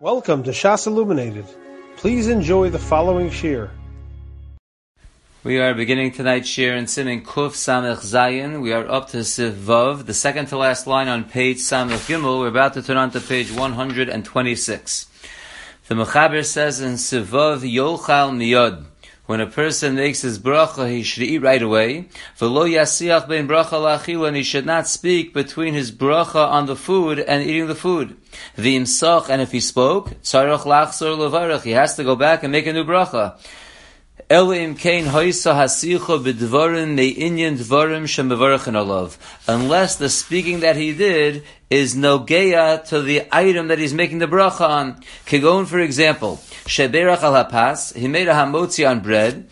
Welcome to Shas Illuminated. Please enjoy the following shir. We are beginning tonight's shir in Simin Kuf Samech Zayin. We are up to Siv Vav, the second to last line on page Samech Gimel. We're about to turn on to page 126. The Mechaber says in Siv Vav, Yochal Miyod. When a person makes his bracha, he should eat right away. V'lo yasiach ben bracha la'achila, and he should not speak between his bracha on the food and eating the food. V'imsach, and if he spoke, tzarech lachzor levarach, he has to go back and make a new bracha. Unless the speaking that he did is nogeya to the item that he's making the bracha on. Kegon, for example, sheberach al hapas, he made a hamotzi on bread,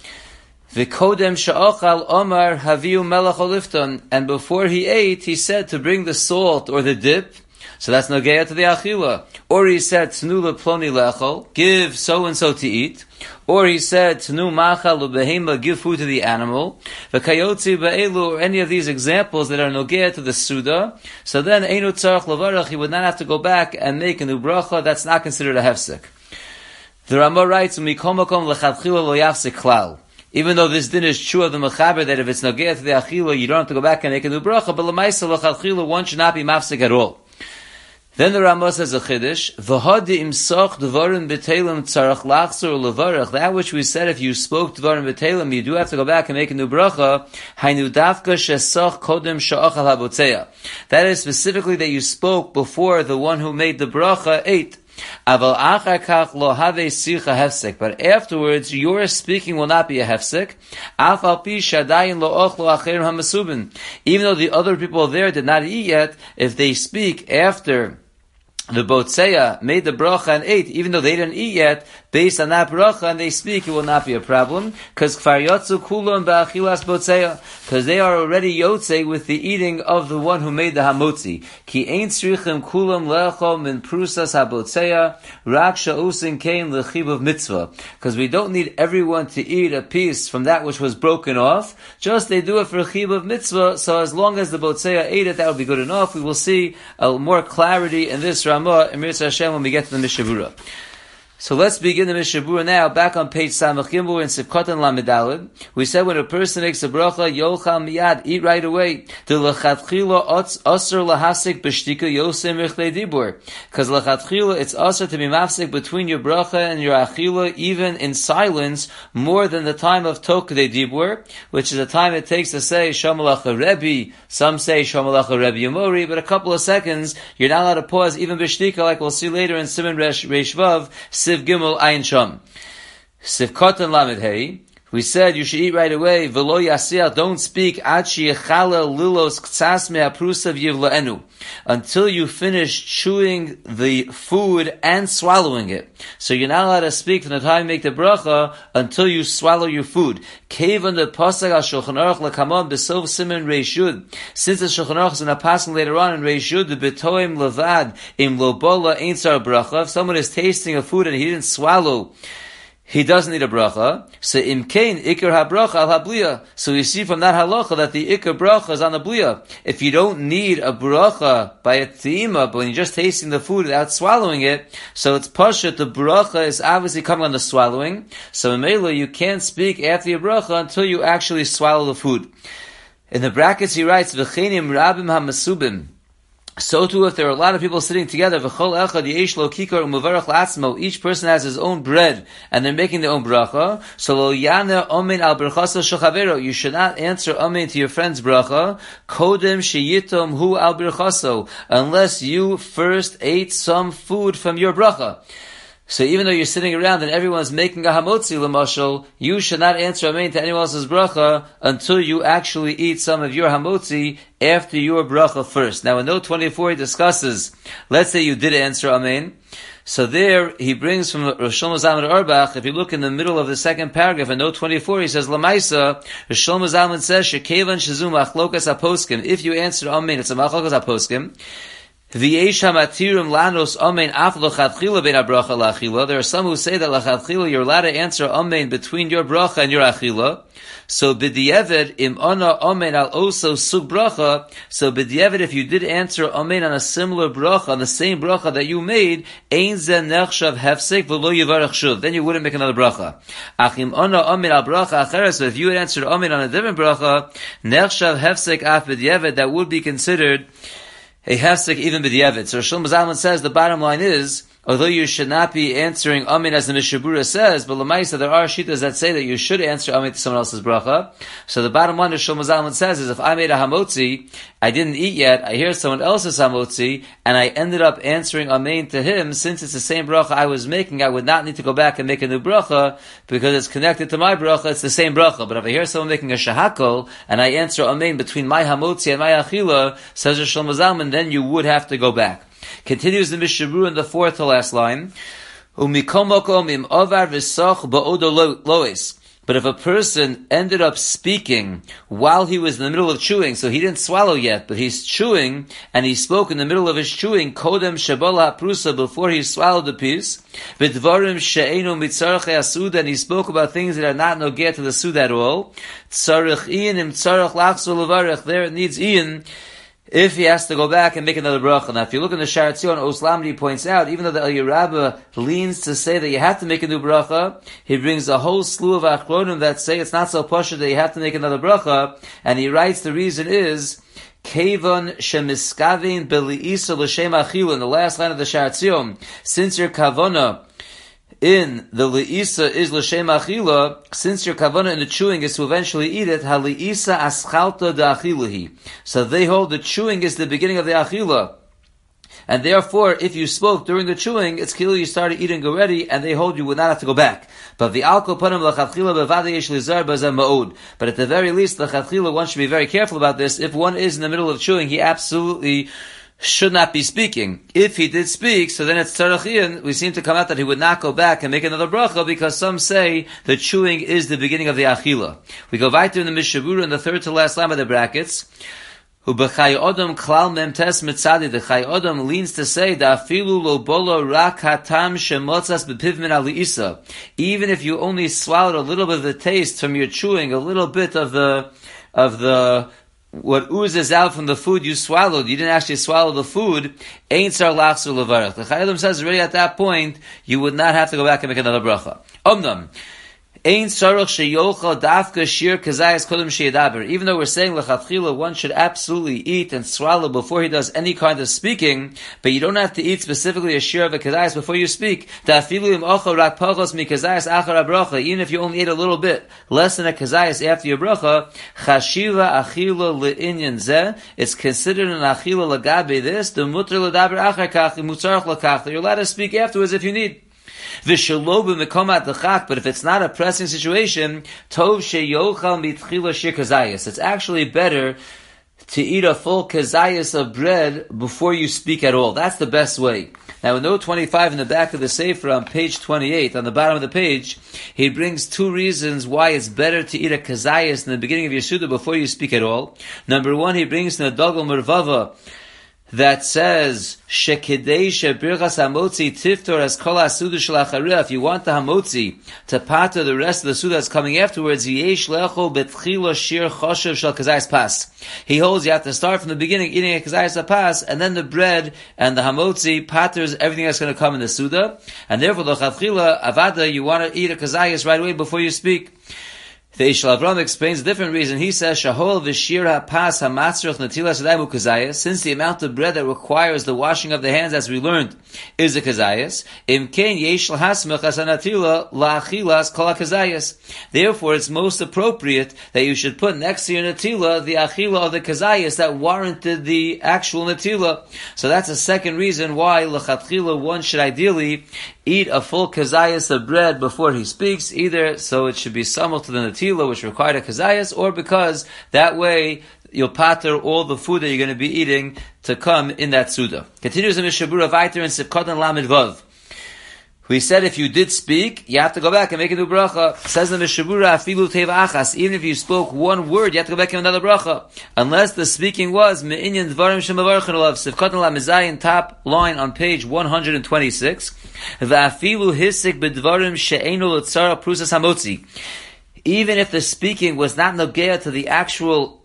V'kodem sha'ochal omar haviu melech olifton, and before he ate, he said to bring the salt or the dip, so that's nogeya to the achila. Or he said, tnula ploni lechol, give so and so to eat. Or he said, tnu machal ubehema, give food to the animal. The V'kayotzi ba'elu, or any of these examples that are nogeya to the suda. So then, einu tzarech levarach, he would not have to go back and make a new bracha. That's not considered a hefsek. The Ramah writes, "Mikomakom lechatchila lo yafsek klal." Even though this din is true of the mechaber that if it's nogea to the achila, you don't have to go back and make a new bracha. But lemaisa lechatchila, one should not be mafsek at all. Then the Ramah says a chiddush: "V'hadi imsoch dvarim b'telim tzarach lachzor levarach." That which we said, if you spoke dvarim b'telim, you do have to go back and make a new bracha. Hainu dafka shesoch kodem sha'achal habotzeya. That is specifically that you spoke before the one who made the bracha ate. Aval achar lo have sicha hefsek. But afterwards, your speaking will not be a hefsek. Afal pi shadayin lo ochlo acherim hamasubin. Even though the other people there did not eat yet, if they speak after the Botseya made the bracha and ate, even though they didn't eat yet, based on that bracha and they speak, it will not be a problem. Because kfar yotzu kulam ba'achilas Botseya, because they are already yotze with the eating of the one who made the hamotzi. Ki ain't srichim kulam lechom min prusas habotseya, rak sha'usin kain lechib of mitzvah. Because we don't need everyone to eat a piece from that which was broken off, just they do it for chib of mitzvah, so as long as the Botseya ate it, that would be good enough. We will see a more clarity in this Ramah, Emir Hashem, when we get to the Mishavura. So let's begin the Mishabura now, back on page Samach Gimel in Sivkot and. We said when a person makes a bracha, Yochal miyad, eat right away. The lechatchila osir lahasik b'shtika yosem richlei dibur. Because lechatchila, it's osir to be mafsik between your bracha and your achila, even in silence, more than the time of tokadei dibur, which is the time it takes to say Shomalacha Rebbe, some say Shomalacha Rebbe Yomori, but a couple of seconds, you're not allowed to pause even b'shtika, like we'll see later in Simon Resh, Siv Gimel Ayin Sham. Siv Kotan Lamed Hey. We said you should eat right away. Velo yasiyah, don't speak achi yechala lilos ktsas me'aprusav yivlaenu. Until you finish chewing the food and swallowing it. So you're not allowed to speak from the time you make the bracha until you swallow your food. Kevan the pasag al shulchan aruch lekamon besov simen reishud. Since the shulchan aruch is in a passing later on in reishud, the betoim levad im lobola ain't bracha. If someone is tasting a food and he didn't swallow, he doesn't need a bracha. So imkain ikar habracha al habliya. So we see from that halacha that the ikar bracha is on the bliya. If you don't need a bracha by a tima, but when you're just tasting the food without swallowing it, so it's pashut. The bracha is obviously coming on the swallowing. So in you can't speak after your bracha until you actually swallow the food. In the brackets, he writes v'chenim rabim hamasubim. So too, if there are a lot of people sitting together, each person has his own bread, and they're making their own bracha. So you should not answer amen to your friend's bracha. Kodem sheyitom hu al unless you first ate some food from your bracha. So even though you're sitting around and everyone's making a hamotzi lemashal, you should not answer amen to anyone else's bracha until you actually eat some of your hamotzi after your bracha first. Now in note 24 he discusses, let's say you did answer amen. So there he brings from Rosh Zalman Auerbach, if you look in the middle of the second paragraph in note 24, he says, Lamaisa, Rosh Zalman says, Shekevan Shazum Achlokas Aposkim. If you answer amen, it's a Machlokas Aposkim. There are some who say that lachatchila you're allowed to answer amen between your bracha and your achila. So b'di'evid im ana amen al also sug bracha. So b'di'evid if you did answer amen on a similar bracha, on the same bracha that you made, nechshav hefsek v'lo shuv. Then you wouldn't make another bracha. Achim ana amen al bracha acheres. But if you had answered amen on a different bracha, nechshav hefsek af b'di'evid, that would be considered a hefsek even b'di'evid. So Shlomo Zalman says the bottom line is, although you should not be answering Amin as the Mishabura says, but Lamaisa, there are shitas that say that you should answer Amin to someone else's bracha. So the bottom line, as Shlomo Zalman says, is if I made a hamotzi, I didn't eat yet, I hear someone else's hamotzi, and I ended up answering Amin to him, since it's the same bracha I was making, I would not need to go back and make a new bracha, because it's connected to my bracha, it's the same bracha. But if I hear someone making a shahakol, and I answer Amin between my hamotzi and my achila, says Shlomo Zalman, then you would have to go back. Continues the Mishabru in the fourth to last line. But if a person ended up speaking while he was in the middle of chewing, so he didn't swallow yet, but he's chewing, and he spoke in the middle of his chewing, kodem shabola prusa, before he swallowed the piece, vidvarim she'enu mitzarach asud, and he spoke about things that are not no get to the sud at all, tzarech ian im lachzul there it needs ian, if he has to go back and make another bracha. Now, if you look in the Sharatzion, Oslamdi points out, even though the El Rabbah leans to say that you have to make a new bracha, he brings a whole slew of achronim that say it's not so poshut that you have to make another bracha, and he writes the reason is, Kavon shemiskavin beliisa l'shem achilu, in the last line of the Sharatzion, since your kavona in the leisa is l'shem achila, since your kavana in the chewing is to eventually eat it, haliisa aschalta da'achilahi. So they hold the chewing is the beginning of the achila. And therefore, if you spoke during the chewing, it's clear you started eating already, and they hold you would not have to go back. But the alcohol panim lachatchila bevada yesh lizar ma'od. But at the very least, lachatchila, one should be very careful about this. If one is in the middle of chewing, he absolutely should not be speaking. If he did speak, so then it's tzarachian. We seem to come out that he would not go back and make another bracha because some say the chewing is the beginning of the achila. We go weiter in the Mishabura in the third to last line of the brackets. Ubechai Odom klal memtes mitzadi. The Chai Odom leans to say afilu lo bolo rak hatam shemotzas isa. Even if you only swallowed a little bit of the taste from your chewing, a little bit of the of the what oozes out from the food you swallowed, you didn't actually swallow the food, ain't sar lachsu levarach. The Chayyim says already at that point, you would not have to go back and make another bracha. Omnam. Even though we're saying lechatchila, one should absolutely eat and swallow before he does any kind of speaking, but you don't have to eat specifically a shir of a kazayas before you speak. Even if you only ate a little bit, less than a kazayas after your bracha. It's considered an achila lagabe this. The mutter ledaber achar kach. You're allowed to speak afterwards if you need. Mekomat but if it's not a pressing situation, tov sheyochal mitchila shir. It's actually better to eat a full kazayas of bread before you speak at all. That's the best way. Now in note 25 in the back of the Sefer on page 28, on the bottom of the page, he brings two reasons why it's better to eat a kazayas in the beginning of your Suda before you speak at all. Number one, he brings in Dagul Mervava, that says shekidei shebirchas hamotzi tiftor as kol. If you want the hamotzi to pata the rest of the suda that's coming afterwards, yesh lecho betchila shir choshev shal kazayis pas. He holds you have to start from the beginning eating a kazayis pas, and then the bread and the hamotzi patters everything that's going to come in the suda, and therefore the chatchila avada you want to eat a kazayis right away before you speak. The Ishal Avram explains a different reason. He says, Shahol v'shir pas hamatzrach natilas adaimu kazayas, since the amount of bread that requires the washing of the hands, as we learned, is a kazayas, imken yeshal hasmech asanatila la'achilas kol kazayas. Therefore, it's most appropriate that you should put next to your natila the achila of the kazayas that warranted the actual natila. So that's a second reason why lachatchila one should ideally eat a full kazayas of bread before he speaks, either so it should be similar to the natila, which required a kazayas, or because that way you'll patter all the food that you're going to be eating to come in that suda. Continues in Mishabura Vaiter and Sipkot and Lamed Vav. We said if you did speak, you have to go back and make a new bracha. Says in the Mishabura, afilu achas. Even if you spoke one word, you have to go back and another bracha. Unless the speaking was me'inyan dvarim shemavarchan alav. Sivkatan la mezayin, top line on page 126. Va'afilu hisik bedvarim she'enu l'tzara prusas hamotzi. Even if the speaking was not nogea to the actual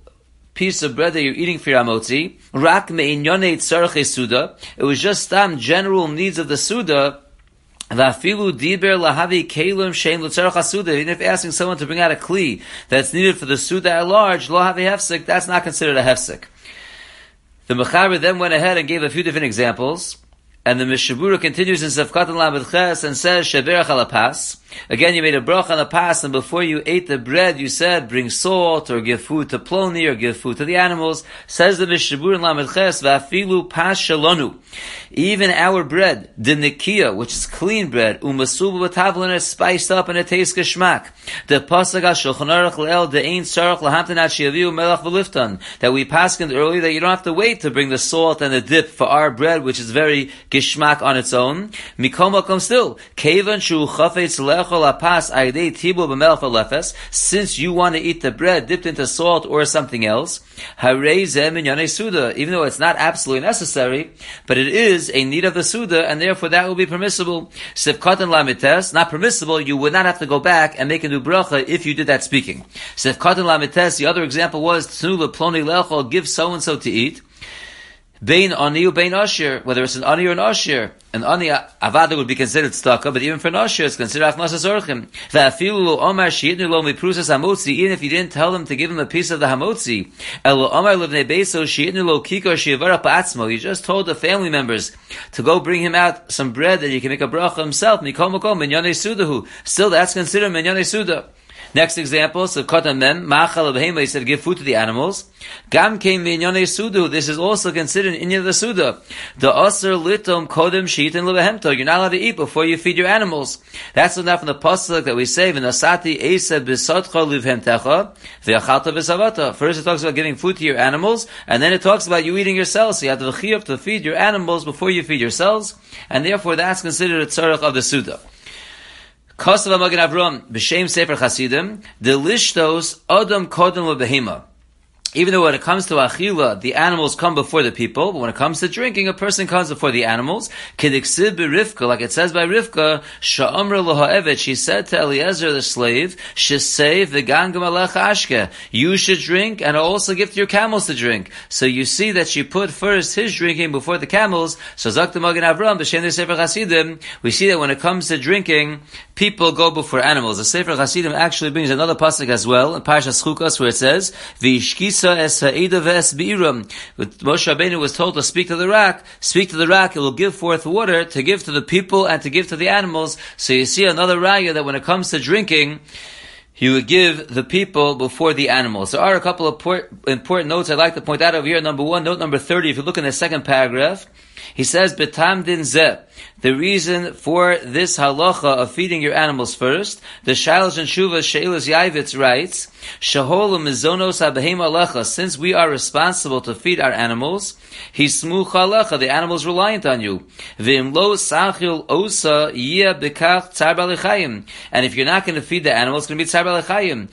piece of bread that you're eating for your amotzi, rak me'inyone tzarche suda, it was just some general needs of the suda, Even if asking someone to bring out a kli that's needed for the suda at large, lo hefsek, that's not considered a hefsek. The Mechaber then went ahead and gave a few different examples. And the Mishabura continues in Sefkat and Lamed and says, Sheberach. Again, you made a bracha on the pas, and before you ate the bread, you said, bring salt, or give food to Ploni, or give food to the animals. Says the Mishabur in Lamed Ches, Vafilu pas shalonu. Even our bread, the nikia, which is clean bread, umasubu b'tavlin is spiced up and it tastes geschmack. The pasag shulchan aruch le'el de'ein sarach lahamtan at melach v'liftan. That we paskened earlier that you don't have to wait to bring the salt and the dip for our bread, which is very geschmack on its own. Mikoma comes still. Kevan shu chafetz since you want to eat the bread dipped into salt or something else, even though it's not absolutely necessary, but it is a need of the suda, and therefore that will be permissible. Not permissible, you would not have to go back and make a new bracha if you did that speaking. The other example was, give so and so to eat. Bain ani u bain ashir, whether it's an ani or an ashir. An ani avada would be considered staka, but even for an ashir, it's considered miprusas hamotzi, even if you didn't tell them to give him a piece of the hamotzi. Lo. You just told the family members to go bring him out some bread that he can make a bracha himself. Sudahu. Still, that's considered minyane sudah. Next example, so kotan mem, machal of he said give food to the animals. Gam came minyone sudu, this is also considered in the suda. The aser litom kodem sheet and lebehemto, you're not allowed to eat before you feed your animals. That's enough from the pasuk that we say, v'nasati esa bisotcha livhemtecha, v'achalta v'savata. First it talks about giving food to your animals, and then it talks about you eating yourselves. So you have chiyuv to feed your animals before you feed yourselves, and therefore that's considered a tzarech of the suda. Kosav Magen Avram, B'Shem Sefer Chasidim, the lishtos Adam Kodem Behema even though when it comes to achila, the animals come before the people, but when it comes to drinking, a person comes before the animals. Kidiksib Rivka, like it says by Rivka, she said to Eliezer the slave, Shisei V'gangam Alecha Ashke, you should drink and also give to your camels to drink. So you see that she put first his drinking before the camels. So Avram, B'Shem Sefer Chasidim, we see that when it comes to drinking, people go before animals. The Sefer Chasidim actually brings another pasuk as well, in Parashas Chukas, where it says, es ha'eda ve'es bi'iram. Moshe Rabbeinu was told to speak to the rock, speak to the rock, it will give forth water to give to the people and to give to the animals. So you see another raya that when it comes to drinking, he would give the people before the animals. There are a couple of important notes I'd like to point out over here. Number one, note number 30, if you look in the second paragraph, he says, Betam din zeh. The reason for this halacha of feeding your animals first, the Shalosh and Shuva Sheilas Yaivitz writes, Shahol mizonos alecha, since we are responsible to feed our animals, hismuch alecha, the animals reliant on you. Vim lo sachil osa yeh bekach tzar balechayim. And if you're not going to feed the animals, it's going to be tzar balechayim.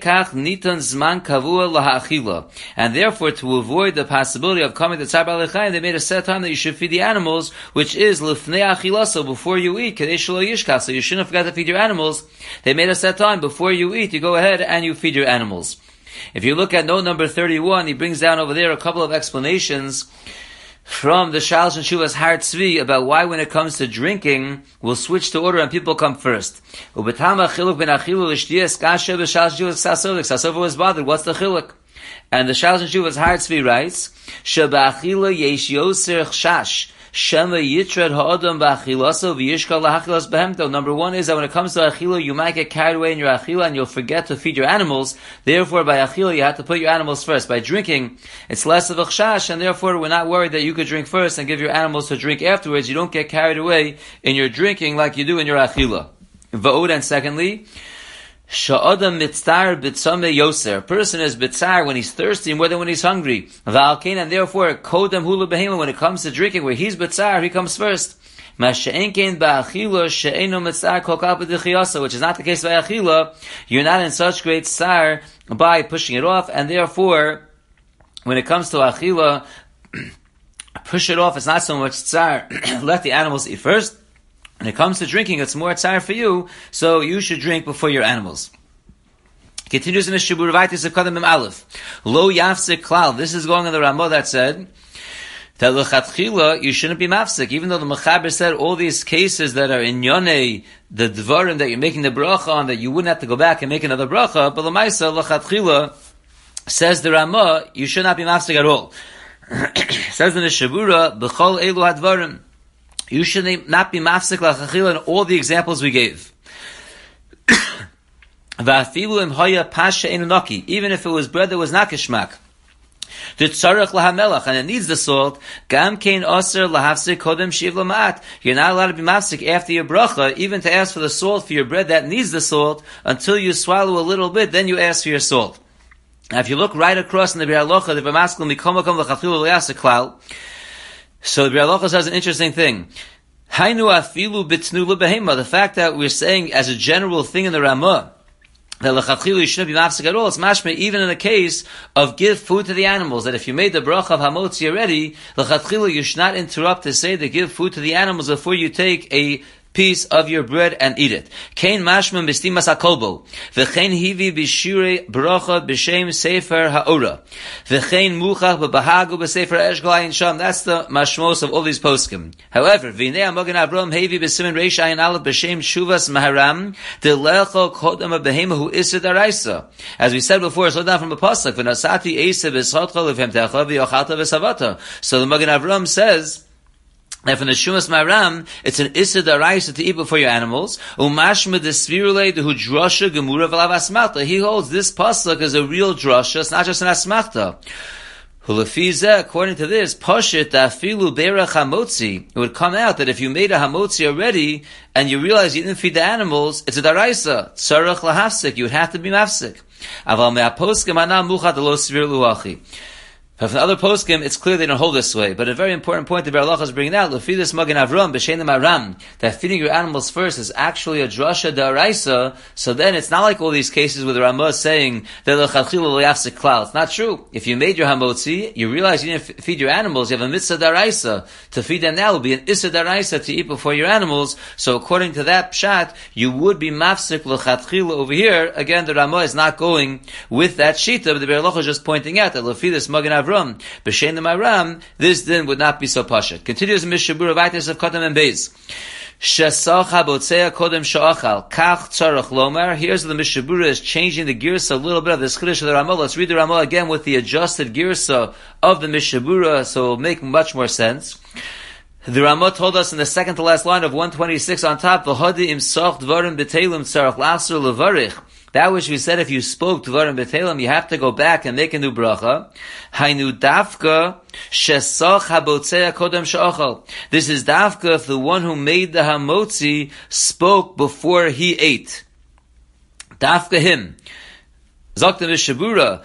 Kach nitan zman kavua lahachila. And therefore, to avoid the possibility of coming to tzar balechayim, they made a set time that you should feed the animals, which is lifnei before you eat, kadesh yishka, so you shouldn't forget to feed your animals. They made a set time, before you eat, you go ahead and you feed your animals. If you look at note number 31, he brings down over there a couple of explanations from the Shalosh and Shuvas Har Tzvi about why when it comes to drinking, we'll switch to order and people come first. was bothered, what's the chiluk? And the Shalosh and Shuvas Har Tzvi writes, Shabachila yesh yoser chash. Shema Yitred Ha'adam Ba'achilaso V'yishka La'achilas Behemto. Number one is that when it comes to Achila, you might get carried away in your Achila and you'll forget to feed your animals. Therefore, by Achila, you have to put your animals first. By drinking, it's less of a chash, and therefore we're not worried that you could drink first and give your animals to drink afterwards. You don't get carried away in your drinking like you do in your Achila. Va'od, and secondly, Sha'adam mitzar b'tzame yoser. A person is bitzar when he's thirsty more than when he's hungry. V'alkein, and therefore, kodem hula behema, when it comes to drinking, where he's bitzar, he comes first. Which is not the case by achila. You're not in such great tsar by pushing it off, and therefore, when it comes to achila, push it off. It's not so much tsar. Let the animals eat first. When it comes to drinking, it's more tsar for you, so you should drink before your animals. Continues in the Shibur Vaitis of Kadam Aleph. Lo Yafsik Klal. This is going on the Ramah that said, that lechatchila you shouldn't be mafsik, even though the mechaber said all these cases that are in yone, the dvarim that you're making the bracha on, that you wouldn't have to go back and make another bracha. But the lemaisa lechatchila says the Ramah, you should not be mafsik at all. says in the Shabura, b'chol elu hadvarim, you should not be mafsik lechatchila in all the examples we gave. Even if it was bread that was not kishmak. The tzarech lahamelach, and it needs the salt. Gam kain. You're not allowed to be mafsik after your bracha, even to ask for the salt for your bread that needs the salt, until you swallow a little bit, then you ask for your salt. Now, if you look right across in the Bir Halacha, the B'maskel mikomakom l'chachil l'yasek so the Bir says an interesting thing. Hainu afilu bitnu The fact that we're saying as a general thing in the Ramah, that lechatchilu shouldn't be mafsik at all. It's mashme even in the case of give food to the animals. That if you made the bracha of hamotzi already, lechatchilu you should not interrupt to say to give food to the animals before you take a piece of your bread and eat it. Kain mashman b'stimas hakolbo. V'chein hivi b'shirei bracha b'shem sefer ha'ora. V'chein muchach b'bahagu b'sefer eshgal sham. That's the mashmos of all these poskim. However, v'nei amogen avrom hevi b'simen reish ayin aleph b'shem shuvas maharam d'lecho kodem b'hema hu isid araisa. As we said before, slow down from a pasuk. V'nasati esa b'sotcha l'vhem techa v'yochalta v'savata. So the Magen Avram says, and from the Shumas Maram, it's an Issa Daraisa to eat before your animals. Umashma the Svirule the Hudrasha Gemura Valav Asmachta. He holds this pasuk as a real drasha, it's not just an Asmachta. Hulafiza, according to this, Pashit Dafilu Bera Hamotzi. It would come out that if you made a Hamotzi already, and you realize you didn't feed the animals, it's a Daraisa. Tzarech Lahafsik. You would have to be Mafsik. Aval Me'aposkim Ana Muchat Lo Svir. But from the other poskim, it's clear they don't hold this way. But a very important point the Berlach is bringing out, Lefidus Magen Avram, B'Shenim Aram, that feeding your animals first is actually a drasha da'araisa, so then it's not like all these cases with Ramah saying that L'chadchil L'yafsik. It's not true. If you made your hamotzi, you realize you didn't feed your animals, you have a mitzvah da'araisa. To feed them now will be an issa da'araisa to eat before your animals. So according to that pshat, you would be mafsik L'chadchil over here. Again, the Ramah is not going with that shita, but the Berlach is just pointing out that Lefidus Magen Avram Avram, B'Shem Aram, this then would not be so pashat. Continues Mishabura Vaitis of Kotam and Beis. Shesacha botzea kodem. Kach tzarach lomar. Here's the Mishabura is changing the girsa a little bit of this chiddush of the Ramah. Let's read the Ramah again with the adjusted girsa of the Mishabura, so it will make much more sense. The Ramah told us in the second to last line of 126 on top, V'hadi im soch dvarim b'telim tzarach lasur levarich. That which we said, if you spoke Dvarim B'Telim, you have to go back and make a new bracha. Hainu dafka kodem. This is dafka if the one who made the hamotzi spoke before he ate. Dafka him. Sagt der Shabura,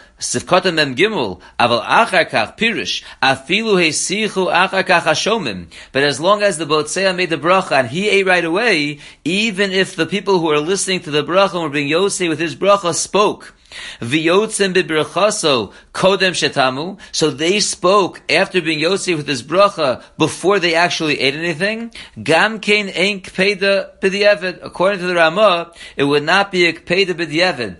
Mem Gimel, Aval Achar Kach Pirish, Afilu Sichu Achar Kach Hashomim. But as long as the Botzea made the bracha and he ate right away, even if the people who are listening to the bracha were being Yosei with his bracha spoke, V'yotzim b'brachaso kodem shetamu. So they spoke after being Yosef with his bracha before they actually ate anything. Gam kein ein kpeda b'di'evid. According to the Ramah, it would not be a kpeda b'di'evid.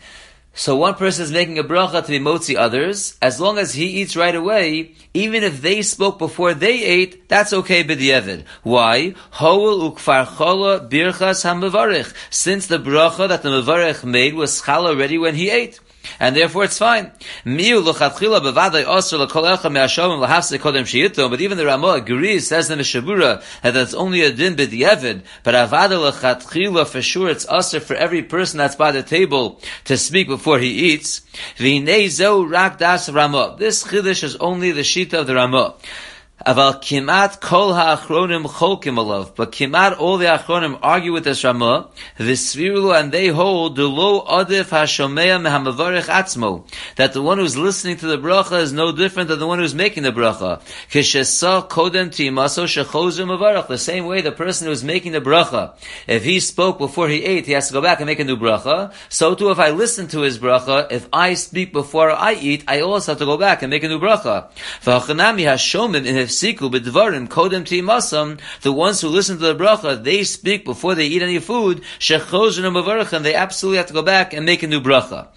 So one person is making a bracha to be motzi others, as long as he eats right away, even if they spoke before they ate, that's okay b'di'evid. Why? Hoel ukfar chola birchas. Since the bracha that the mevarich made was chal already when he ate and therefore it's fine. But even the Ramah agrees, says the Mishabura, that that's only a din b'di'evid, but avada lechatchila for sure it's usher for every person that's by the table to speak before he eats. This chiddush is only the shita of the Ramah. Aval kimat kol ha'achronim cholkim alav. But kimat all the achronim argue with this Ramah, v'svirulu, and they hold, the lo adif ha'shomea mehamavarech atzmo. That the one who's listening to the bracha is no different than the one who's making the bracha. Kishesa kodem timaso shechozu mavarech. The same way the person who's making the bracha, if he spoke before he ate, he has to go back and make a new bracha. So too, if I listen to his bracha, if I speak before I eat, I also have to go back and make a new bracha. V'hachanami hashomim in hefsiku b'dvarim kodem timasam. The ones who listen to the bracha, they speak before they eat any food. Shechozu mavarech, and they absolutely have to go back and make a new bracha.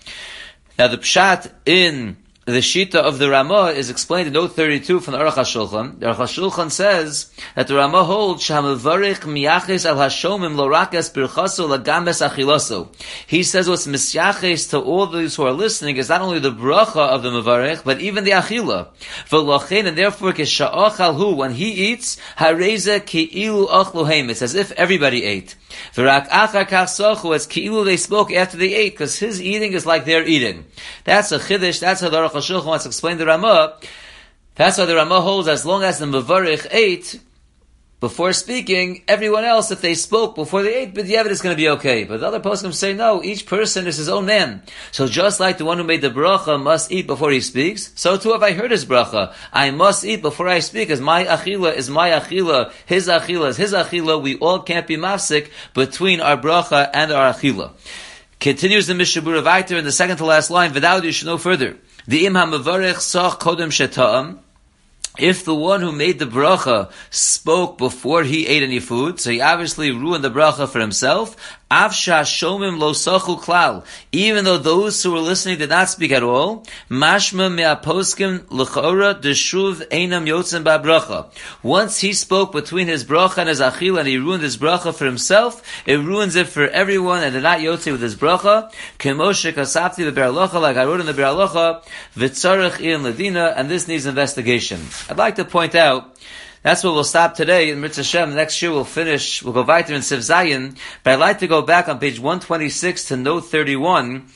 Now the pshat in the Shita of the Ramah is explained in note 32 from the Aruch HaShulchan. The Aruch HaShulchan says that the Ramah holds Shamavarich miyaches al hashomim lorakas birchaso lagames achiloso. He says what's misyaches to all those who are listening is not only the bracha of the Mavarich, but even the achila. V'lochin, and therefore kisha'achal hu, when he eats, hareze ki'ilu achlohem. It's as if everybody ate. V'rak achar kach as ki'ilu they spoke after they ate, because his eating is like their eating. That's a chiddush, that's how the Aruch HaShulchan wants to explain the Ramah. That's why the Ramah holds as long as the Mavarich ate, before speaking, everyone else, if they spoke before they ate, B'diavad is going to be okay. But the other poskim say no, each person is his own man. So just like the one who made the bracha must eat before he speaks, so too have I heard his bracha. I must eat before I speak, as my achila is my achila, his achila is his achila, we all can't be mafsik between our bracha and our achila. Continues the Mishabura Vaiter in the second to last line, without you should know further. Ve'im hamavarech sach kodem shetam. If the one who made the bracha spoke before he ate any food, so he obviously ruined the bracha for himself, shomim lo klal. Even though those who were listening did not speak at all, mashma me'aposkim l'chora deshuv einam yotzim ba'bracha. Once he spoke between his bracha and his achil, and he ruined his bracha for himself, it ruins it for everyone, and did not yotzi with his bracha. Kemoshe kasafti be'beralocha, like I wrote in the beralocha, v'tzarech in ladina, and this needs investigation. I'd like to point out that's where we'll stop today. In Mitzvah Shem, next year we'll finish, we'll go weiter in Siv Zayin. But I'd like to go back on page 126 to note 31.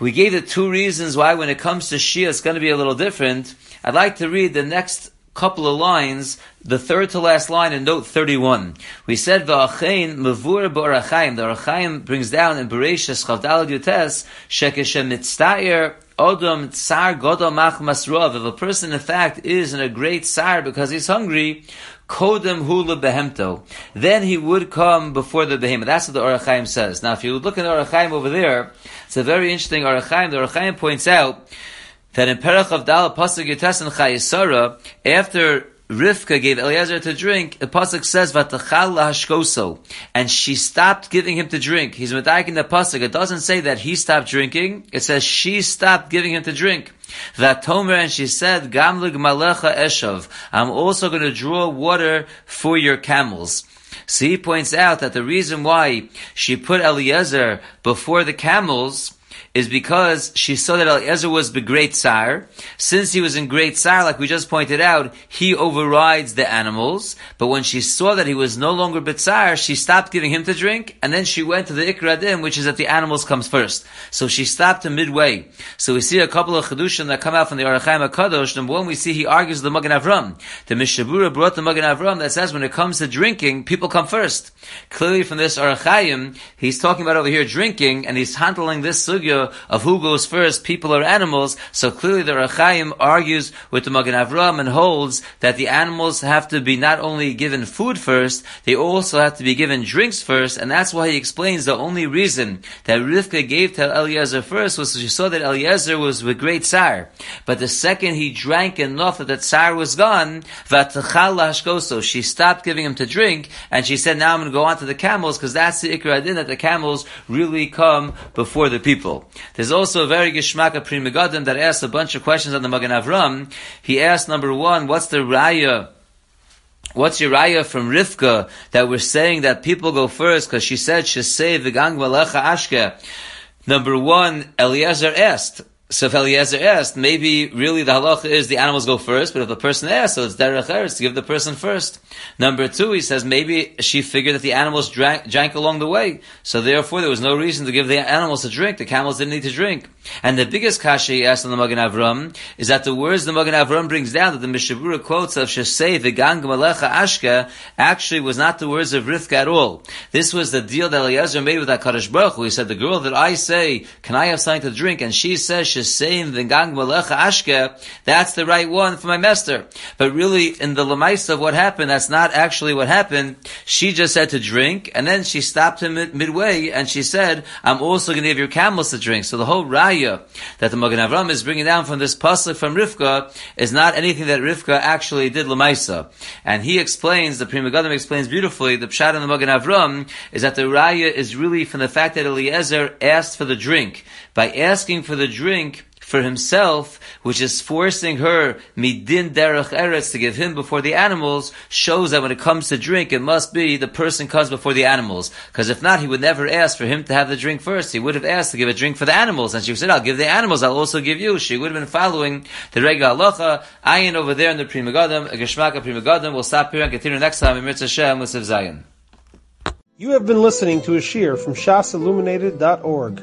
We gave the two reasons why when it comes to Shia it's going to be a little different. I'd like to read the next couple of lines, the third to last line in note 31. We said, V'achein mevur b'orachaim. The Orachaim brings down in Bereshis Chavdal Yutes, Shekeshem mitztair Odom tsar godom mach masrov. If a person in fact is in a great tsar because he's hungry, kodem hula behemto. Then he would come before the behemoth. That's what the Orachaim says. Now, if you look at the Orachaim over there, it's a very interesting Orachaim. The Orachaim points out that in Perach of Dal Pasuk Yutes and after Rivka gave Eliezer to drink, the pasuk says "Vatachal lahashkoso," and she stopped giving him to drink. He's medayik the pasuk. It doesn't say that he stopped drinking. It says she stopped giving him to drink. That Tomer and she said, "Gamlig malecha eshav." I'm also going to draw water for your camels. So he points out that the reason why she put Eliezer before the camels is because she saw that Eliezer was the great tsar. Since he was in great tsar, like we just pointed out, he overrides the animals. But when she saw that he was no longer Bitsar, she stopped giving him to drink, and then she went to the Ikradim, which is that the animals comes first. So she stopped him midway. So we see a couple of Chedushim that come out from the Arachaim HaKadosh. Number one, we see he argues the Magen Avram. The Mishabura brought the Magen Avram that says when it comes to drinking, people come first. Clearly from this Arachaim, he's talking about over here drinking, and he's handling this sugya of who goes first, people or animals. So clearly the Rachaim argues with the Magen Avram and holds that the animals have to be not only given food first, they also have to be given drinks first, and that's why he explains the only reason that Rivka gave to Eliezer first was she saw that Eliezer was with great tsar. But the second he drank enough that the tsar was gone, so she stopped giving him to drink, and she said, now I'm going to go on to the camels, because that's the Ikra Adin, that the camels really come before the people. There's also a very Gishmaka Megadim that asks a bunch of questions on the Magen Avram. He asked number one, what's the Raya? What's your raya from Rivka that we're saying that people go first because she said she say v'gang malecha ashke. Number one, Eliezer asked. So if Eliezer asked, maybe really the halacha is the animals go first, but if the person asked, so it's derech eretz to give the person first. Number two, he says maybe she figured that the animals drank, drank along the way, so therefore there was no reason to give the animals to drink. The camels didn't need to drink. And the biggest kasha he asked on the Magen Avram is that the words the Magen Avram brings down that the Mishabura quotes of Shesei v'gang malecha ashka actually was not the words of Rivka at all. This was the deal that Eliezer made with that Kadosh Baruch Hu. He said, the girl that I say, can I have something to drink? And she says, Shesei v'gang malecha ashka, that's the right one for my master. But really, in the lemaisa of what happened, that's not actually what happened. She just said to drink, and then she stopped him midway, and she said, I'm also going to give your camels to drink. So the whole raya that the Magen Avram is bringing down from this pasuk from Rivka is not anything that Rivka actually did lemaisa. And he explains, the Prima Megadim explains beautifully, the pshat in the Magen Avram is that the raya is really from the fact that Eliezer asked for the drink. By asking for the drink, for himself, which is forcing her midin derech eretz to give him before the animals, shows that when it comes to drink, it must be the person comes before the animals. Because if not, he would never ask for him to have the drink first. He would have asked to give a drink for the animals, and she said, "I'll give the animals. I'll also give you." She would have been following the regular halacha. Ayin over there in the Pri Megadim, a Geshmaka Pri Megadim. We'll stop here and continue next time in Mitzvah Shem with Zion. You have been listening to a shear from shasilluminated.org.